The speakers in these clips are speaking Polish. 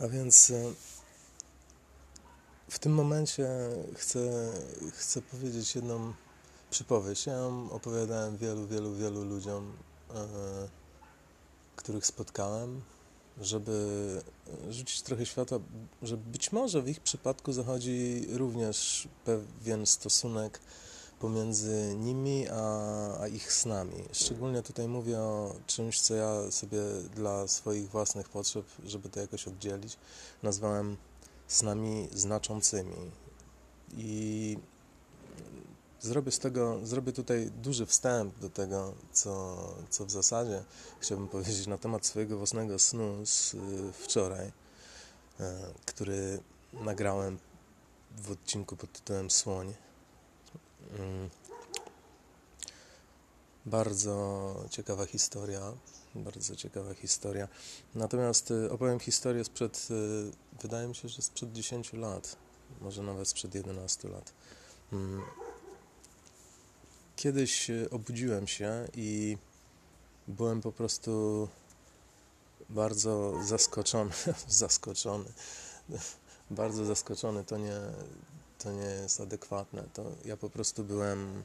A więc e, w tym momencie chcę, chcę powiedzieć jedną przypowieść. Ja ją opowiadałem wielu, wielu, wielu ludziom, e, których spotkałem, żeby rzucić trochę światła, że być może w ich przypadku zachodzi również pewien stosunek pomiędzy nimi a, a, ich snami. Szczególnie tutaj mówię o czymś, co ja sobie dla swoich własnych potrzeb, żeby to jakoś oddzielić, nazwałem snami znaczącymi. I zrobię z tego, zrobię tutaj duży wstęp do tego, co, co w zasadzie chciałbym powiedzieć na temat swojego własnego snu z wczoraj, e, który nagrałem w odcinku pod tytułem Słoń. Mm. Bardzo ciekawa historia, bardzo ciekawa historia. Natomiast y, opowiem historię sprzed, y, wydaje mi się, że sprzed 10 lat, może nawet sprzed 11 lat. Mm. Kiedyś y, obudziłem się i byłem po prostu bardzo zaskoczony, zaskoczony, bardzo zaskoczony, to nie, to nie jest adekwatne. To ja po prostu byłem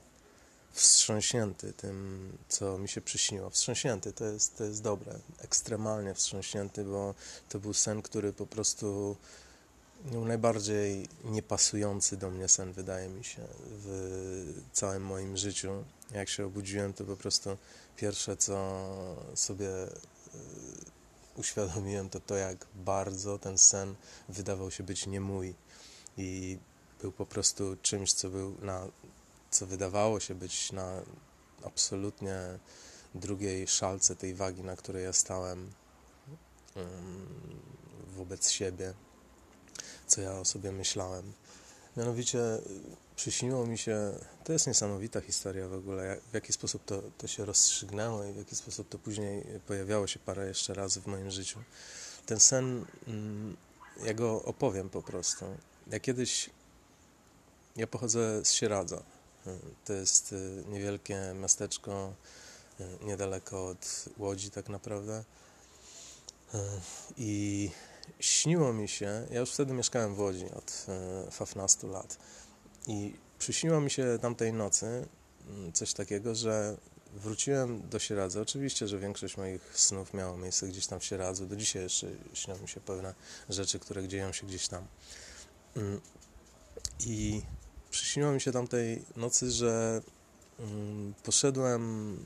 wstrząśnięty tym, co mi się przyśniło. Wstrząśnięty to jest, to jest dobre, ekstremalnie wstrząśnięty, bo to był sen, który po prostu był najbardziej niepasujący do mnie sen, wydaje mi się, w całym moim życiu. Jak się obudziłem, to po prostu pierwsze, co sobie e, uświadomiłem, to to, jak bardzo ten sen wydawał się być nie mój. I był po prostu czymś, co był na, co wydawało się być na absolutnie drugiej szalce tej wagi, na której ja stałem wobec siebie, co ja o sobie myślałem. Mianowicie przyśniło mi się, to jest niesamowita historia w ogóle, jak, w jaki sposób to, to się rozstrzygnęło i w jaki sposób to później pojawiało się parę jeszcze razy w moim życiu. Ten sen, mm, ja go opowiem po prostu. Ja kiedyś ja pochodzę z Sieradza. To jest y, niewielkie miasteczko y, niedaleko od Łodzi tak naprawdę. Y, I śniło mi się, ja już wtedy mieszkałem w Łodzi od 15 lat i przyśniło mi się tamtej nocy coś takiego, że wróciłem do Sieradza. Oczywiście, że większość moich snów miało miejsce gdzieś tam w Sieradzu. Do dzisiaj jeszcze śnią mi się pewne rzeczy, które dzieją się gdzieś tam. I przyśniło mi się tamtej nocy, że mm, poszedłem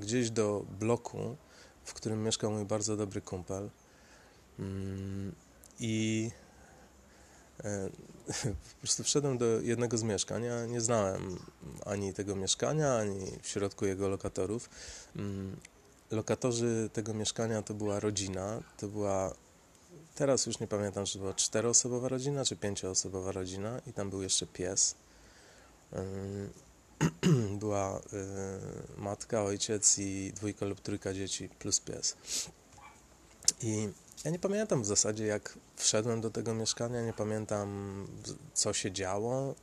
gdzieś do bloku, w którym mieszkał mój bardzo dobry kumpel. Mm, I e, po prostu wszedłem do jednego z mieszkań. Ja nie znałem ani tego mieszkania, ani w środku jego lokatorów. Mm, lokatorzy tego mieszkania to była rodzina, to była Teraz już nie pamiętam, czy była czteroosobowa rodzina, czy pięcioosobowa rodzina i tam był jeszcze pies. Była y, matka, ojciec i dwójka lub trójka dzieci plus pies. I ja nie pamiętam w zasadzie, jak wszedłem do tego mieszkania, nie pamiętam, co się działo.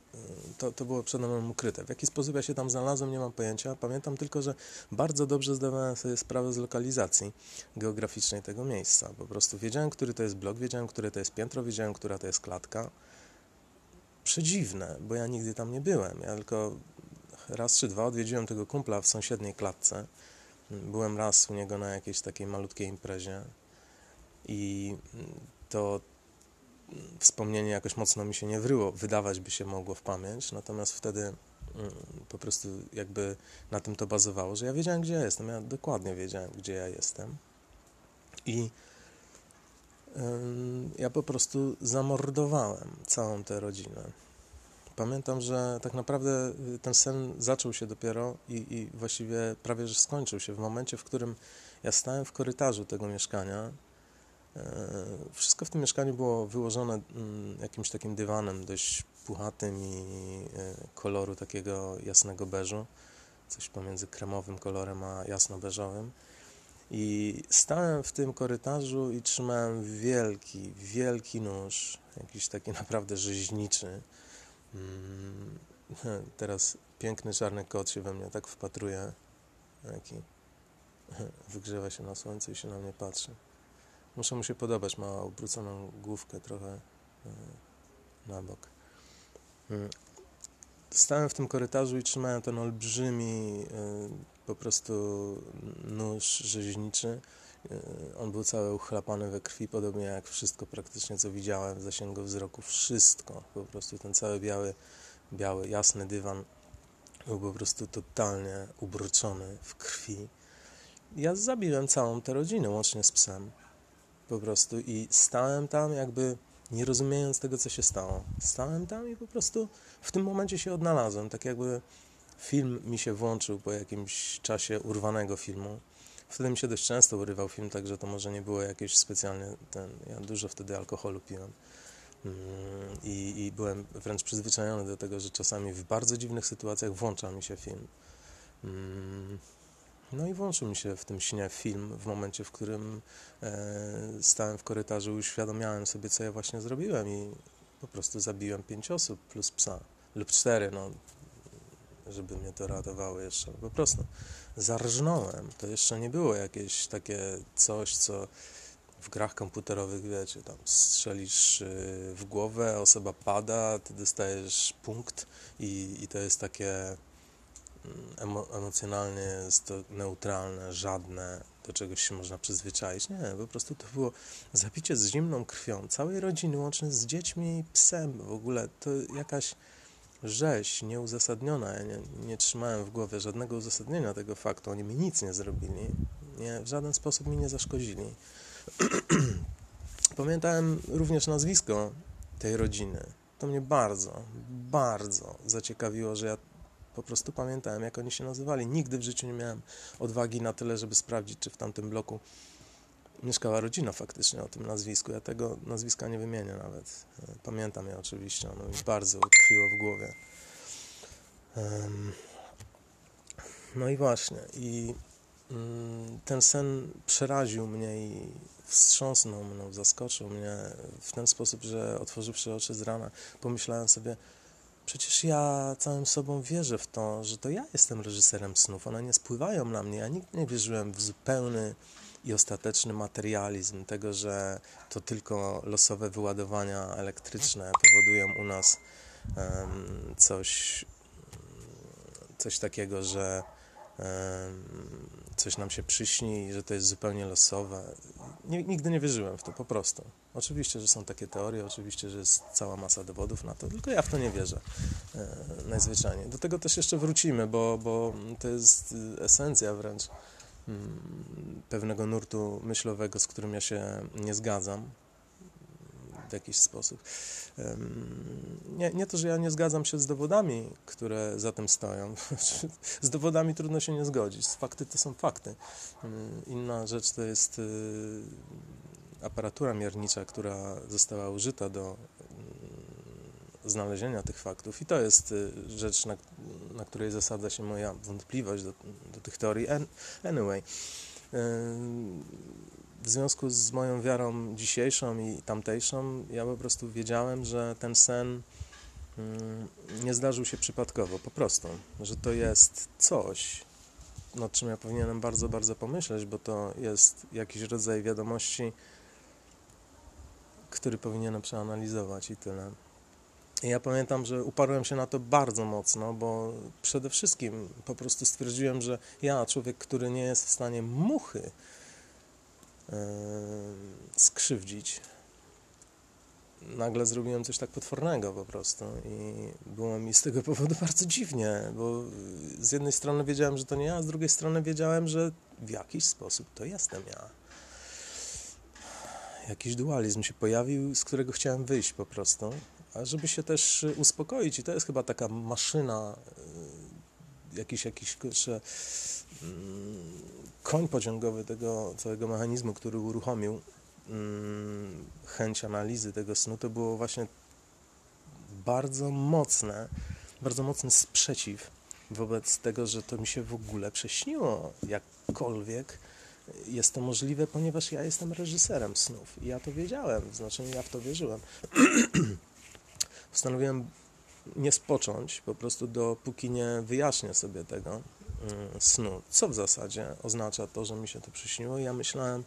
To, to było przede mną ukryte. W jaki sposób ja się tam znalazłem, nie mam pojęcia. Pamiętam tylko, że bardzo dobrze zdawałem sobie sprawę z lokalizacji geograficznej tego miejsca. Po prostu wiedziałem, który to jest blok, wiedziałem, które to jest piętro, wiedziałem, która to jest klatka. Przedziwne, bo ja nigdy tam nie byłem. Ja tylko raz czy dwa odwiedziłem tego kumpla w sąsiedniej klatce. Byłem raz u niego na jakiejś takiej malutkiej imprezie i to wspomnienie jakoś mocno mi się nie wryło, wydawać by się mogło w pamięć, natomiast wtedy mm, po prostu jakby na tym to bazowało, że ja wiedziałem, gdzie ja jestem, ja dokładnie wiedziałem, gdzie ja jestem. I ja po prostu zamordowałem całą tę rodzinę. Pamiętam, że tak naprawdę y, ten sen zaczął się dopiero i, i właściwie prawie że skończył się w momencie, w którym ja stałem w korytarzu tego mieszkania wszystko w tym mieszkaniu było wyłożone mm, jakimś takim dywanem dość puchatym i e, koloru takiego jasnego beżu, coś pomiędzy kremowym kolorem a jasno-beżowym. I stałem w tym korytarzu i trzymałem wielki, wielki nóż, jakiś taki naprawdę rzeźniczy. Mm, teraz piękny czarny kot się we mnie tak wpatruje, jaki wygrzewa się na słońcu i się na mnie patrzy. Muszę mu się podobać, ma obróconą główkę trochę e, na bok. Mm. Stałem w tym korytarzu i trzymałem ten olbrzymi e, po prostu nóż rzeźniczy. E, on był cały uchlapany we krwi, podobnie jak wszystko praktycznie, co widziałem w zasięgu wzroku. Wszystko, po prostu ten cały biały, biały, jasny dywan był po prostu totalnie ubruczony w krwi. Ja zabiłem całą tę rodzinę, łącznie z psem. Po prostu i stałem tam jakby nie rozumiejąc tego, co się stało. Stałem tam i po prostu w tym momencie się odnalazłem, tak jakby film mi się włączył po jakimś czasie urwanego filmu. Wtedy mi się dość często urywał film, także to może nie było jakieś specjalnie ten. Ja dużo wtedy alkoholu piłem. Mm, I, I byłem wręcz przyzwyczajony do tego, że czasami w bardzo dziwnych sytuacjach włącza mi się film. No i włączył mi się w tym śnie film w momencie, w którym e, stałem w korytarzu i uświadomiałem sobie, co ja właśnie zrobiłem i po prostu zabiłem pięć osób plus psa, lub cztery, no, żeby mnie to ratowało jeszcze. Po prostu zarżnąłem. To jeszcze nie było jakieś takie coś, co w grach komputerowych, wiecie, tam strzelisz y, w głowę, osoba pada, ty dostajesz punkt i, i to jest takie emo, emocjonalnie jest to neutralne, żadne, do czegoś się można przyzwyczaić. Nie, po prostu to było zabicie z zimną krwią całej rodziny, łącznie z dziećmi i psem. W ogóle to jakaś rzeź nieuzasadniona. Ja nie, nie trzymałem w głowie żadnego uzasadnienia tego faktu. Oni mi nic nie zrobili. Nie, w żaden sposób mi nie zaszkodzili. Pamiętałem również nazwisko tej rodziny. To mnie bardzo, bardzo zaciekawiło, że ja po prostu pamiętałem, jak oni się nazywali. Nigdy w życiu nie miałem odwagi na tyle, żeby sprawdzić, czy w tamtym bloku mieszkała rodzina faktycznie o tym nazwisku. Ja tego nazwiska nie wymienię nawet. Pamiętam je oczywiście, ono mi bardzo utkwiło w głowie. No i właśnie, i mm, ten sen przeraził mnie i wstrząsnął mną, zaskoczył mnie w ten sposób, że otworzywszy oczy z rana, pomyślałem sobie, przecież ja całym sobą wierzę w to, że to ja jestem reżyserem snów, one nie spływają na mnie. Ja nigdy nie wierzyłem w zupełny i ostateczny materializm tego, że to tylko losowe wyładowania elektryczne powodują u nas um, coś, coś takiego, że um, coś nam się przyśni że to jest zupełnie losowe. Nigdy nie wierzyłem w to, po prostu. Oczywiście, że są takie teorie, oczywiście, że jest cała masa dowodów na to, tylko ja w to nie wierzę e, najzwyczajniej. Do tego też jeszcze wrócimy, bo, bo to jest esencja wręcz mm, pewnego nurtu myślowego, z którym ja się nie zgadzam w jakiś sposób. Nie, nie to, że ja nie zgadzam się z dowodami, które za tym stoją. z dowodami trudno się nie zgodzić. Fakty to są fakty. Inna rzecz to jest y, aparatura miernicza, która została użyta do znalezienia tych faktów. I to jest y, rzecz, na, na której zasadza się moja wątpliwość do, do tych teorii. Anyway w związku z moją wiarą dzisiejszą i tamtejszą, ja po prostu wiedziałem, że ten sen mm, nie zdarzył się przypadkowo, po prostu, że to jest coś, nad czym ja powinienem bardzo, bardzo pomyśleć, bo to jest jakiś rodzaj wiadomości, który powinienem przeanalizować i tyle. I ja pamiętam, że uparłem się na to bardzo mocno, bo przede wszystkim po prostu stwierdziłem, że ja, człowiek, który nie jest w stanie muchy skrzywdzić. Nagle zrobiłem coś tak potwornego po prostu i było mi z tego powodu bardzo dziwnie, bo z jednej strony wiedziałem, że to nie ja, a z drugiej strony wiedziałem, że w jakiś sposób to jestem ja. Jakiś dualizm się pojawił, z którego chciałem wyjść po prostu, a żeby się też uspokoić i to jest chyba taka maszyna, jakiś, jakiś kurczę, koń pociągowy tego całego mechanizmu, który uruchomił mm, chęć analizy tego snu, to było właśnie bardzo mocne, bardzo mocny sprzeciw wobec tego, że to mi się w ogóle prześniło jakkolwiek jest to możliwe, ponieważ ja jestem reżyserem snów i ja to wiedziałem, znaczy ja w to wierzyłem. Postanowiłem nie spocząć po prostu dopóki nie wyjaśnię sobie tego, snu, co w zasadzie oznacza to, że mi się to przyśniło. Ja myślałem,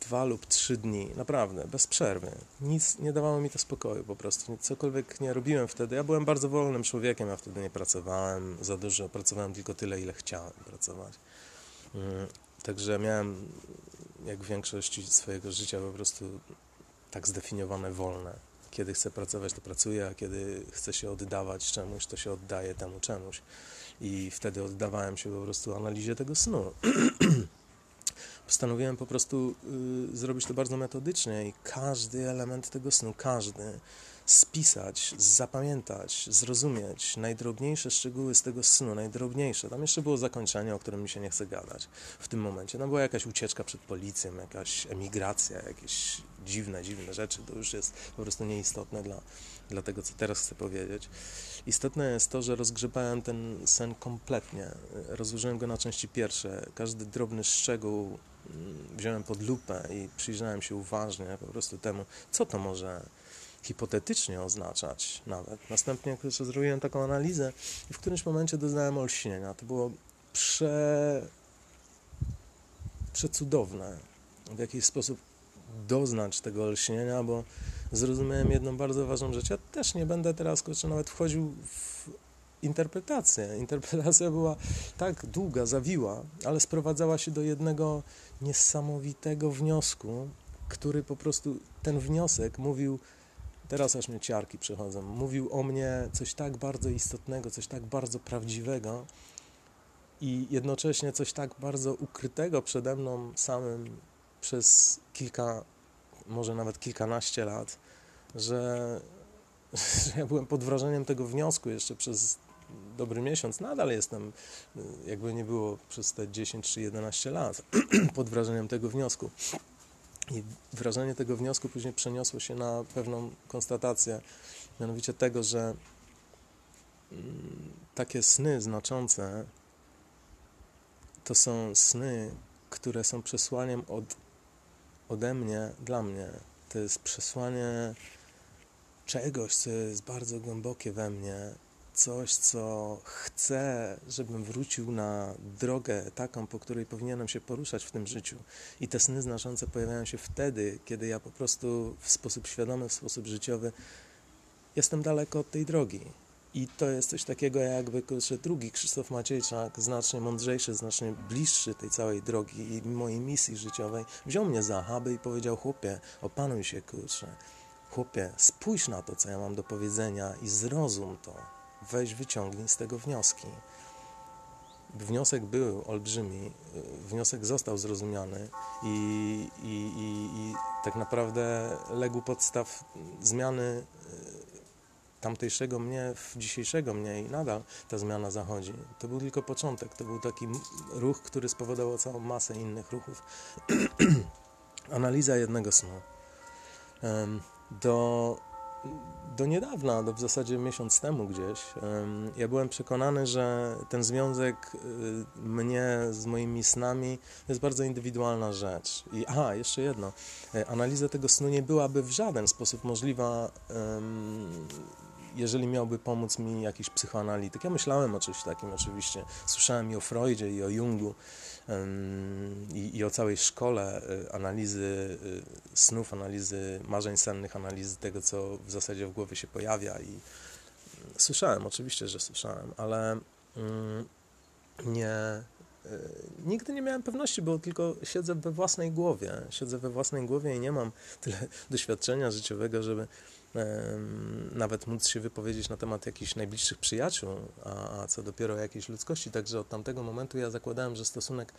dwa lub trzy dni, naprawdę, bez przerwy. Nic nie dawało mi to spokoju po prostu. Cokolwiek nie robiłem wtedy. Ja byłem bardzo wolnym człowiekiem, ja wtedy nie pracowałem za dużo, pracowałem tylko tyle, ile chciałem pracować. Mm, także miałem, jak w większości swojego życia, po prostu tak zdefiniowane wolne. Kiedy chcę pracować, to pracuję, a kiedy chcę się oddawać czemuś, to się oddaję temu czemuś. I wtedy oddawałem się po prostu analizie tego snu. postanowiłem po prostu y, zrobić to bardzo metodycznie i każdy element tego snu, każdy spisać, zapamiętać, zrozumieć najdrobniejsze szczegóły z tego snu, najdrobniejsze. Tam jeszcze było zakończenie, o którym mi się nie chce gadać w tym momencie. No była jakaś ucieczka przed policją, jakaś emigracja, jakieś dziwne, dziwne rzeczy. To już jest po prostu nieistotne dla, dla tego, co teraz chcę powiedzieć. Istotne jest to, że rozgrzebałem ten sen kompletnie. Rozłożyłem go na części pierwsze. Każdy drobny szczegół mm, wziąłem pod lupę i przyjrzałem się uważnie po prostu temu, co to może hipotetycznie oznaczać nawet. Następnie zrobiłem taką analizę i w którymś momencie doznałem olśnienia. To było prze... przecudowne w jakiś sposób doznać tego olśnienia, bo zrozumiałem jedną bardzo ważną rzecz. Ja też nie będę teraz kurczę, nawet wchodził w interpretację. Interpretacja była tak długa, zawiła, ale sprowadzała się do jednego niesamowitego wniosku, który po prostu ten wniosek mówił Teraz aż mnie ciarki przychodzą. Mówił o mnie coś tak bardzo istotnego, coś tak bardzo prawdziwego i jednocześnie coś tak bardzo ukrytego przede mną samym przez kilka, może nawet kilkanaście lat, że, że ja byłem pod wrażeniem tego wniosku jeszcze przez dobry miesiąc. Nadal jestem, jakby nie było przez te 10 czy 11 lat, pod wrażeniem tego wniosku. I wrażenie tego wniosku później przeniosło się na pewną konstatację, mianowicie tego, że mm, takie sny znaczące to są sny, które są przesłaniem od, ode mnie dla mnie. To jest przesłanie czegoś, co jest bardzo głębokie we mnie, coś, co chcę, żebym wrócił na drogę taką, po której powinienem się poruszać w tym życiu. I te sny znaczące pojawiają się wtedy, kiedy ja po prostu w sposób świadomy, w sposób życiowy jestem daleko od tej drogi. I to jest coś takiego, jakby kurczę, drugi Krzysztof Maciejczak, znacznie mądrzejszy, znacznie bliższy tej całej drogi i mojej misji życiowej, wziął mnie za haby i powiedział, chłopie, opanuj się, kurczę. Chłopie, spójrz na to, co ja mam do powiedzenia i zrozum to weź wyciągnij z tego wnioski. Wniosek był olbrzymi, wniosek został zrozumiany i, i, i, i tak naprawdę legł podstaw zmiany tamtejszego mnie w dzisiejszego mnie i nadal ta zmiana zachodzi. To był tylko początek, to był taki ruch, który spowodował całą masę innych ruchów. Analiza jednego snu. Do do niedawna, do w zasadzie miesiąc temu gdzieś, ja byłem przekonany, że ten związek y, mnie z moimi snami jest bardzo indywidualna rzecz. I aha, jeszcze jedno. E, analiza tego snu nie byłaby w żaden sposób możliwa, jeżeli miałby pomóc mi jakiś psychoanalityk. Ja myślałem o czymś takim oczywiście. Słyszałem i o Freudzie, i o Jungu i, i o całej szkole y, analizy y, snów, analizy marzeń sennych, analizy tego, co w zasadzie w głowie się pojawia i słyszałem, oczywiście, że słyszałem, ale mm, nie, nigdy nie miałem pewności, bo tylko siedzę we własnej głowie. Siedzę we własnej głowie i nie mam tyle doświadczenia życiowego, żeby nawet móc się wypowiedzieć na temat jakichś najbliższych przyjaciół, a, co dopiero jakiejś ludzkości. Także od tamtego momentu ja zakładałem, że stosunek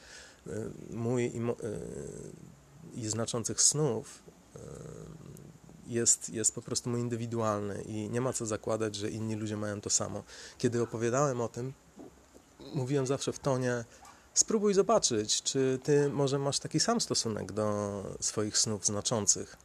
e, mój i, e, i znaczących snów e, jest, jest po prostu mój indywidualny i nie ma co zakładać, że inni ludzie mają to samo. Kiedy opowiadałem o tym, mówiłem zawsze w tonie spróbuj zobaczyć, czy ty może masz taki sam stosunek do swoich snów znaczących.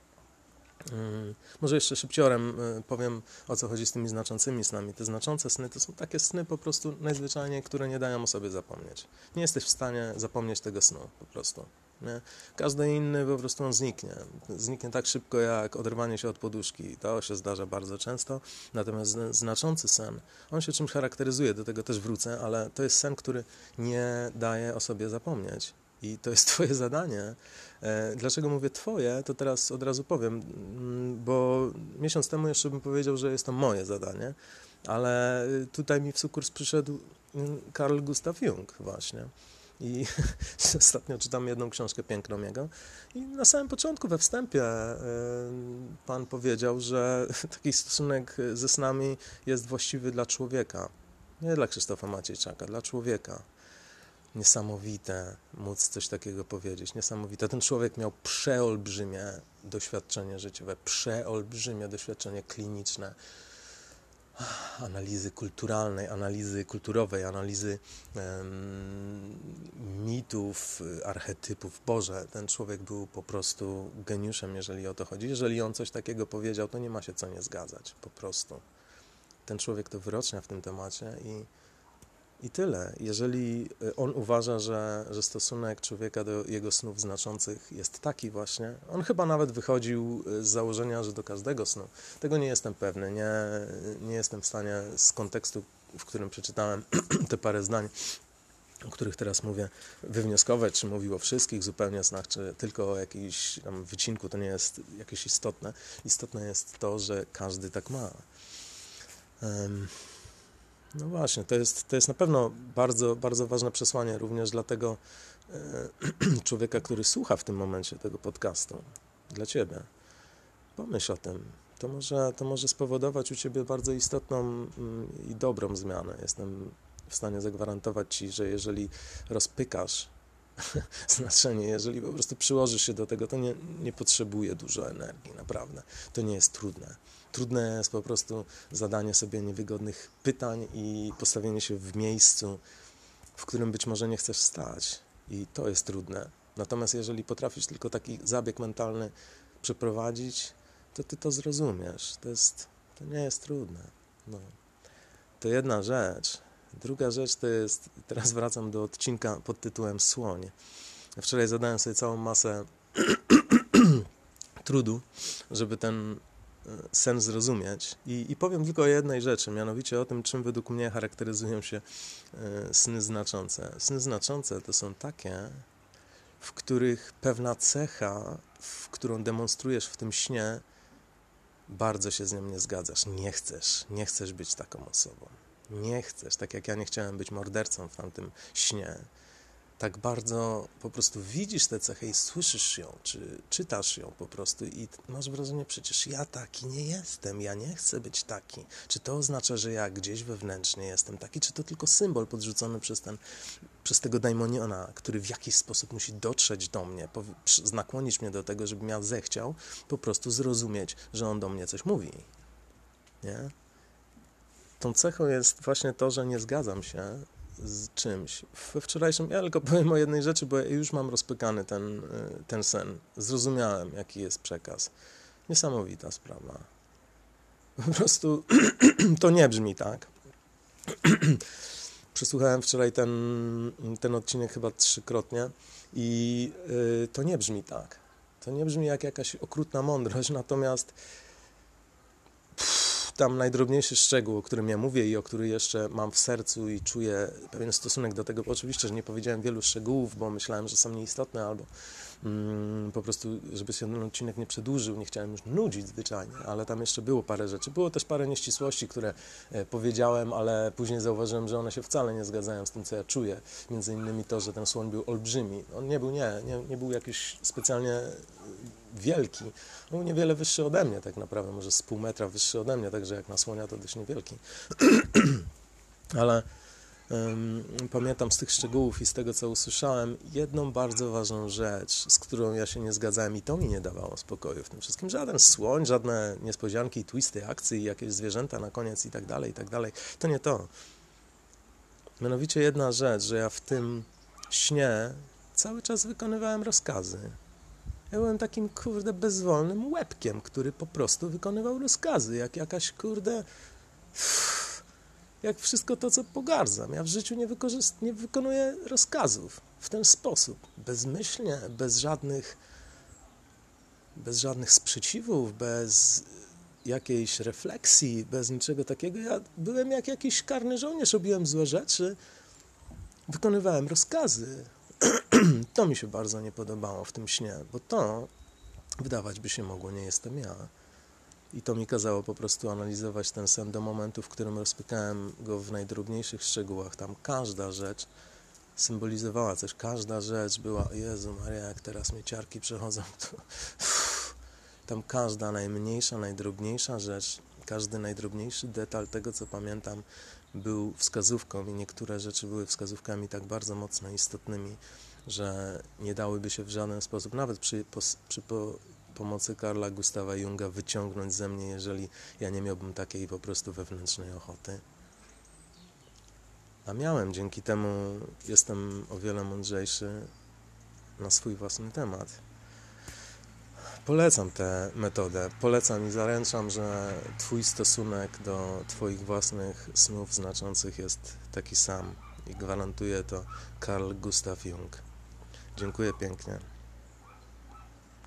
Mm, może jeszcze szybciorem y, powiem, o co chodzi z tymi znaczącymi snami. Te znaczące sny to są takie sny po prostu najzwyczajniej, które nie dają o sobie zapomnieć. Nie jesteś w stanie zapomnieć tego snu po prostu. Nie? Każdy inny po prostu on zniknie. Zniknie tak szybko jak oderwanie się od poduszki. To się zdarza bardzo często. Natomiast znaczący sen, on się czymś charakteryzuje, do tego też wrócę, ale to jest sen, który nie daje o sobie zapomnieć. i to jest Twoje zadanie. E, dlaczego mówię Twoje, to teraz od razu powiem, mm, bo miesiąc temu jeszcze bym powiedział, że jest to moje zadanie, ale tutaj mi w sukurs przyszedł mm, Carl Gustav Jung właśnie. I ostatnio czytam jedną książkę piękną jego. I na samym początku, we wstępie, e, pan powiedział, że taki stosunek ze snami jest właściwy dla człowieka. Nie dla Krzysztofa Maciejczaka, dla człowieka. Niesamowite móc coś takiego powiedzieć. Niesamowite. Ten człowiek miał przeolbrzymie doświadczenie życiowe, przeolbrzymie doświadczenie kliniczne analizy kulturalnej, analizy kulturowej, analizy um, mitów, archetypów. Boże, ten człowiek był po prostu geniuszem, jeżeli o to chodzi. Jeżeli on coś takiego powiedział, to nie ma się co nie zgadzać, po prostu. Ten człowiek to wyrocznia w tym temacie i i tyle. Jeżeli y, on uważa, że, że stosunek człowieka do jego snów znaczących jest taki właśnie, on chyba nawet wychodził y, z założenia, że do każdego snu. Tego nie jestem pewny. Nie, nie jestem w stanie z kontekstu, w którym przeczytałem te parę zdań, o których teraz mówię, wywnioskować, czy mówił o wszystkich zupełnie snach, czy tylko o jakimś wycinku, to nie jest jakieś istotne. Istotne jest to, że każdy tak ma. Um, no właśnie, to jest, to jest na pewno bardzo, bardzo ważne przesłanie również dla tego e, człowieka, który słucha w tym momencie tego podcastu. Dla ciebie. Pomyśl o tym. To może, to może spowodować u ciebie bardzo istotną mm, i dobrą zmianę. Jestem w stanie zagwarantować ci, że jeżeli rozpykasz znaczenie, jeżeli po prostu przyłożysz się do tego, to nie, nie potrzebuje dużo energii, naprawdę. To nie jest trudne. Trudne jest po prostu zadanie sobie niewygodnych pytań i postawienie się w miejscu, w którym być może nie chcesz stać. I to jest trudne. Natomiast jeżeli potrafisz tylko taki zabieg mentalny przeprowadzić, to ty to zrozumiesz. To, jest, to nie jest trudne. No. To jedna rzecz. Druga rzecz to jest, teraz wracam do odcinka pod tytułem Słoń. Wczoraj zadałem sobie całą masę trudu, żeby ten sen zrozumieć. I, I, powiem tylko o jednej rzeczy, mianowicie o tym, czym według mnie charakteryzują się e, sny znaczące. Sny znaczące to są takie, w których pewna cecha, w którą demonstrujesz w tym śnie, bardzo się z nią nie zgadzasz. Nie chcesz, nie chcesz być taką osobą. Nie chcesz, tak jak ja nie chciałem być mordercą w tamtym śnie tak bardzo po prostu widzisz tę cechę i słyszysz ją, czy czytasz ją po prostu i masz wrażenie, przecież ja taki nie jestem, ja nie chcę być taki. Czy to oznacza, że ja gdzieś wewnętrznie jestem taki, czy to tylko symbol podrzucony przez, ten, przez tego daimoniona, który w jakiś sposób musi dotrzeć do mnie, nakłonić mnie do tego, żebym ja zechciał po prostu zrozumieć, że on do mnie coś mówi. Nie? Tą cechą jest właśnie to, że nie zgadzam się z czymś. We wczorajszym, ja tylko powiem o jednej rzeczy, bo już mam rozpykany ten, y, ten sen. Zrozumiałem, jaki jest przekaz. Niesamowita sprawa. Po prostu to nie brzmi tak. Przesłuchałem wczoraj ten, ten odcinek chyba trzykrotnie i y, to nie brzmi tak. To nie brzmi jak jakaś okrutna mądrość, natomiast tam najdrobniejszy szczegół, o którym ja mówię i o który jeszcze mam w sercu i czuję pewien stosunek do tego. Oczywiście, że nie powiedziałem wielu szczegółów, bo myślałem, że są nieistotne albo mm, po prostu, żeby się ten odcinek nie przedłużył, nie chciałem już nudzić zwyczajnie, ale tam jeszcze było parę rzeczy. Było też parę nieścisłości, które e, powiedziałem, ale później zauważyłem, że one się wcale nie zgadzają z tym, co ja czuję. Między innymi to, że ten słoń był olbrzymi. On nie był, nie, nie, nie był jakiś specjalnie wielki. Był niewiele wyższy ode mnie tak naprawdę, może z pół metra wyższy ode mnie, także jak na słonia to dość niewielki. Ale um, pamiętam z tych szczegółów i z tego, co usłyszałem, jedną bardzo ważną rzecz, z którą ja się nie zgadzałem i to mi nie dawało spokoju w tym wszystkim. Żaden słoń, żadne niespodzianki, twisty akcji, jakieś zwierzęta na koniec i tak dalej, i tak dalej. To nie to. Mianowicie jedna rzecz, że ja w tym śnie cały czas wykonywałem rozkazy. Ja byłem takim, kurde, bezwolnym łebkiem, który po prostu wykonywał rozkazy, jak jakaś, kurde, jak wszystko to, co pogardzam. Ja w życiu nie, nie wykonuję rozkazów w ten sposób, bezmyślnie, bez żadnych, bez żadnych sprzeciwów, bez jakiejś refleksji, bez niczego takiego. Ja byłem jak jakiś karny żołnierz, robiłem złe rzeczy, wykonywałem rozkazy, to mi się bardzo nie podobało w tym śnie, bo to wydawać by się mogło, nie jestem ja. I to mi kazało po prostu analizować ten sen do momentu, w którym rozpykałem go w najdrobniejszych szczegółach. Tam każda rzecz symbolizowała coś, każda rzecz była, Jezu Maria, jak teraz mnie ciarki przechodzą, to... tam każda najmniejsza, najdrobniejsza rzecz, każdy najdrobniejszy detal tego, co pamiętam, był wskazówką i niektóre rzeczy były wskazówkami tak bardzo mocno istotnymi, że nie dałyby się w żaden sposób, nawet przy, przy po, pomocy Karla Gustawa Junga, wyciągnąć ze mnie, jeżeli ja nie miałbym takiej po prostu wewnętrznej ochoty. A miałem, dzięki temu jestem o wiele mądrzejszy na swój własny temat. Polecam tę metodę. Polecam i zaręczam, że Twój stosunek do Twoich własnych snów znaczących jest taki sam i gwarantuje to Carl Gustav Jung. Dziękuję pięknie.